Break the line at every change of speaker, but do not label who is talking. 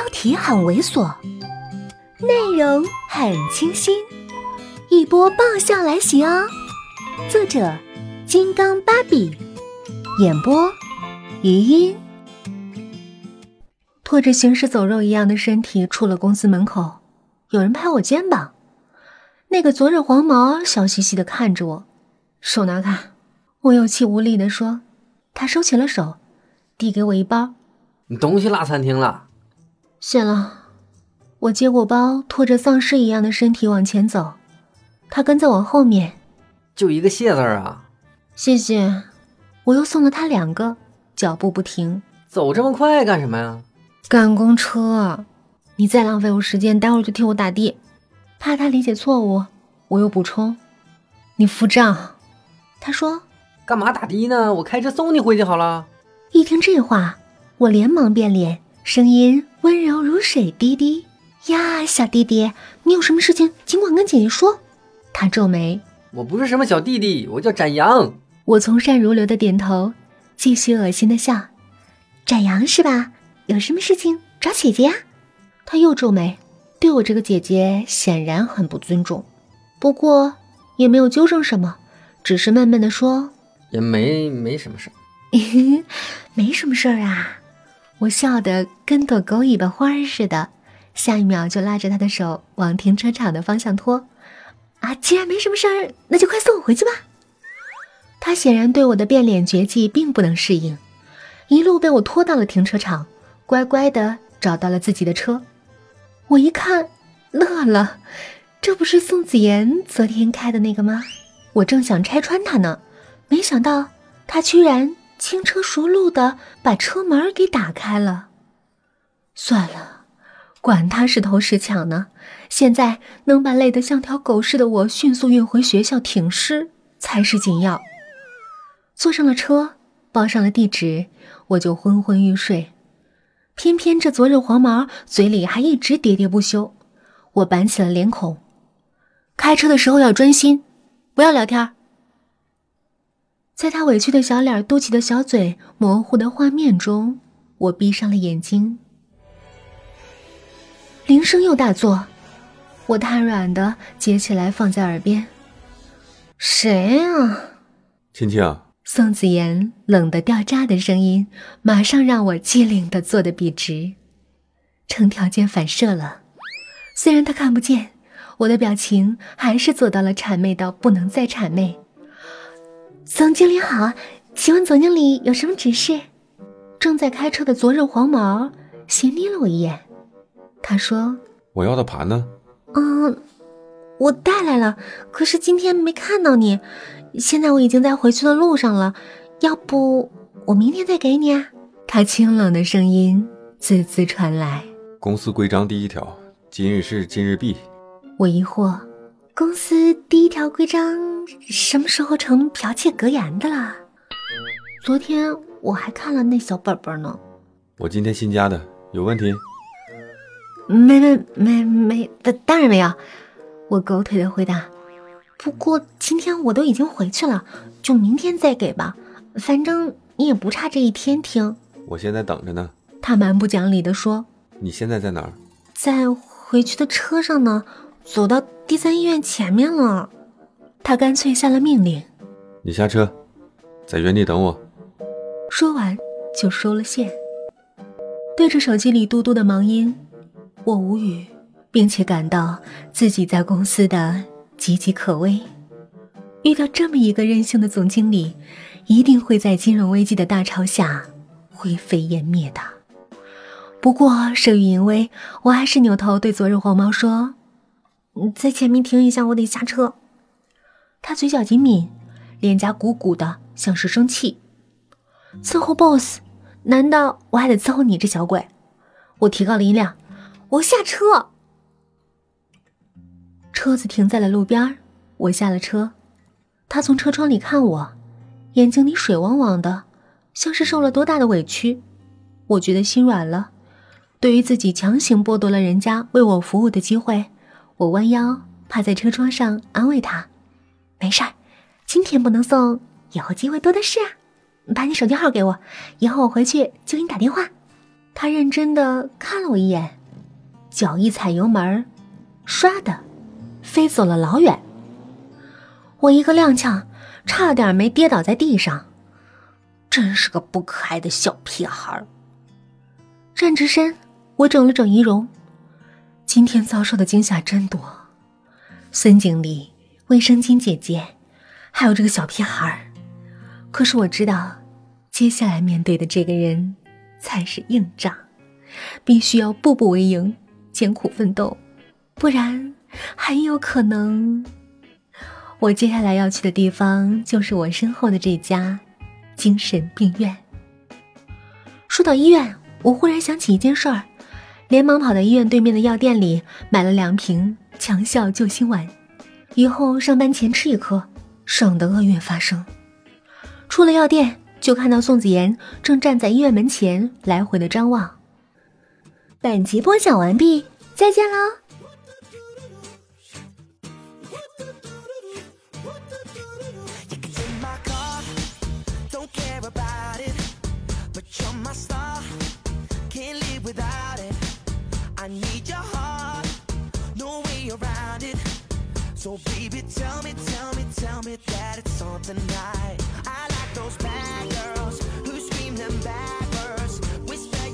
标题很猥琐，内容很清新，一波爆笑来袭哦！作者：金刚芭比，演播：余音。拖着行尸走肉一样的身体出了公司门口，有人拍我肩膀。那个昨日黄毛笑嘻嘻的看着我，手拿开。我有气无力的说。他收起了手，递给我一包。
你东西落餐厅了。
谢了。我接过包，拖着丧尸一样的身体往前走。他跟在我后面。
就一个谢字啊。
谢谢。我又送了他两个，脚步不停。
走这么快干什么呀？
赶公车。你再浪费我时间，待会儿就替我打的。怕他理解错误，我又补充：“你付账。”他说：“
干嘛打的呢？我开车送你回去好了。”
一听这话，我连忙变脸，声音温柔如水滴滴：“呀，小弟弟，你有什么事情尽管跟姐姐说。”他皱眉：“
我不是什么小弟弟，我叫展阳。”
我从善如流的点头，继续恶心的笑：“展阳是吧？有什么事情找姐姐呀？”他又皱眉。对我这个姐姐显然很不尊重，不过也没有纠正什么，只是闷闷的说：“
也没没什么事儿，
没什么事儿啊。”我笑得跟朵狗尾巴花似的，下一秒就拉着他的手往停车场的方向拖。啊，既然没什么事儿，那就快送我回去吧。他显然对我的变脸绝技并不能适应，一路被我拖到了停车场，乖乖的找到了自己的车。我一看，乐了，这不是宋子妍昨天开的那个吗？我正想拆穿他呢，没想到他居然轻车熟路的把车门给打开了。算了，管他是偷是抢呢，现在能把累得像条狗似的我迅速运回学校停尸才是紧要。坐上了车，报上了地址，我就昏昏欲睡。偏偏这昨日黄毛嘴里还一直喋喋不休，我板起了脸孔。开车的时候要专心，不要聊天。在他委屈的小脸、嘟起的小嘴、模糊的画面中，我闭上了眼睛。铃声又大作，我瘫软的接起来放在耳边。谁啊？
青青。
宋子妍冷得掉渣的声音，马上让我机灵的坐得笔直，成条件反射了。虽然他看不见，我的表情还是做到了谄媚到不能再谄媚。总经理好，请问总经理有什么指示？正在开车的昨日黄毛斜睨了我一眼，他说：“
我要的盘呢？”“
嗯，我带来了，可是今天没看到你。”现在我已经在回去的路上了，要不我明天再给你啊？他清冷的声音字字传来。
公司规章第一条，今日事今日毕。
我疑惑，公司第一条规章什么时候成剽窃格言的了？昨天我还看了那小本本呢。
我今天新加的，有问题？
没没没没，当当然没有。我狗腿的回答。不过今天我都已经回去了，就明天再给吧。反正你也不差这一天听。
我现在等着呢。
他蛮不讲理的说：“
你现在在哪儿？”
在回去的车上呢，走到第三医院前面了。他干脆下了命令：“
你下车，在原地等我。”
说完就收了线。对着手机里嘟嘟的忙音，我无语，并且感到自己在公司的。岌岌可危，遇到这么一个任性的总经理，一定会在金融危机的大潮下灰飞烟灭的。不过事与愿违，我还是扭头对昨日黄毛说：“在前面停一下，我得下车。”他嘴角紧抿，脸颊鼓鼓的，像是生气。伺候 boss，难道我还得伺候你这小鬼？我提高了音量：“我下车。”车子停在了路边我下了车，他从车窗里看我，眼睛里水汪汪的，像是受了多大的委屈。我觉得心软了，对于自己强行剥夺了人家为我服务的机会，我弯腰趴在车窗上安慰他：“没事儿，今天不能送，以后机会多的是啊。把你手机号给我，以后我回去就给你打电话。”他认真的看了我一眼，脚一踩油门，唰的飞走了老远。我一个踉跄，差点没跌倒在地上。真是个不可爱的小屁孩。站直身，我整了整仪容。今天遭受的惊吓真多，孙经理、卫生巾姐姐，还有这个小屁孩儿。可是我知道，接下来面对的这个人才是硬仗，必须要步步为营，艰苦奋斗，不然很有可能，我接下来要去的地方就是我身后的这家。精神病院。说到医院，我忽然想起一件事儿，连忙跑到医院对面的药店里买了两瓶强效救心丸，以后上班前吃一颗，省得厄运发生。出了药店，就看到宋子妍正站在医院门前来回的张望。本集播讲完毕，再见喽。So baby, tell me, tell me, tell me that it's on tonight. I like those bad girls who scream them bad words, whisper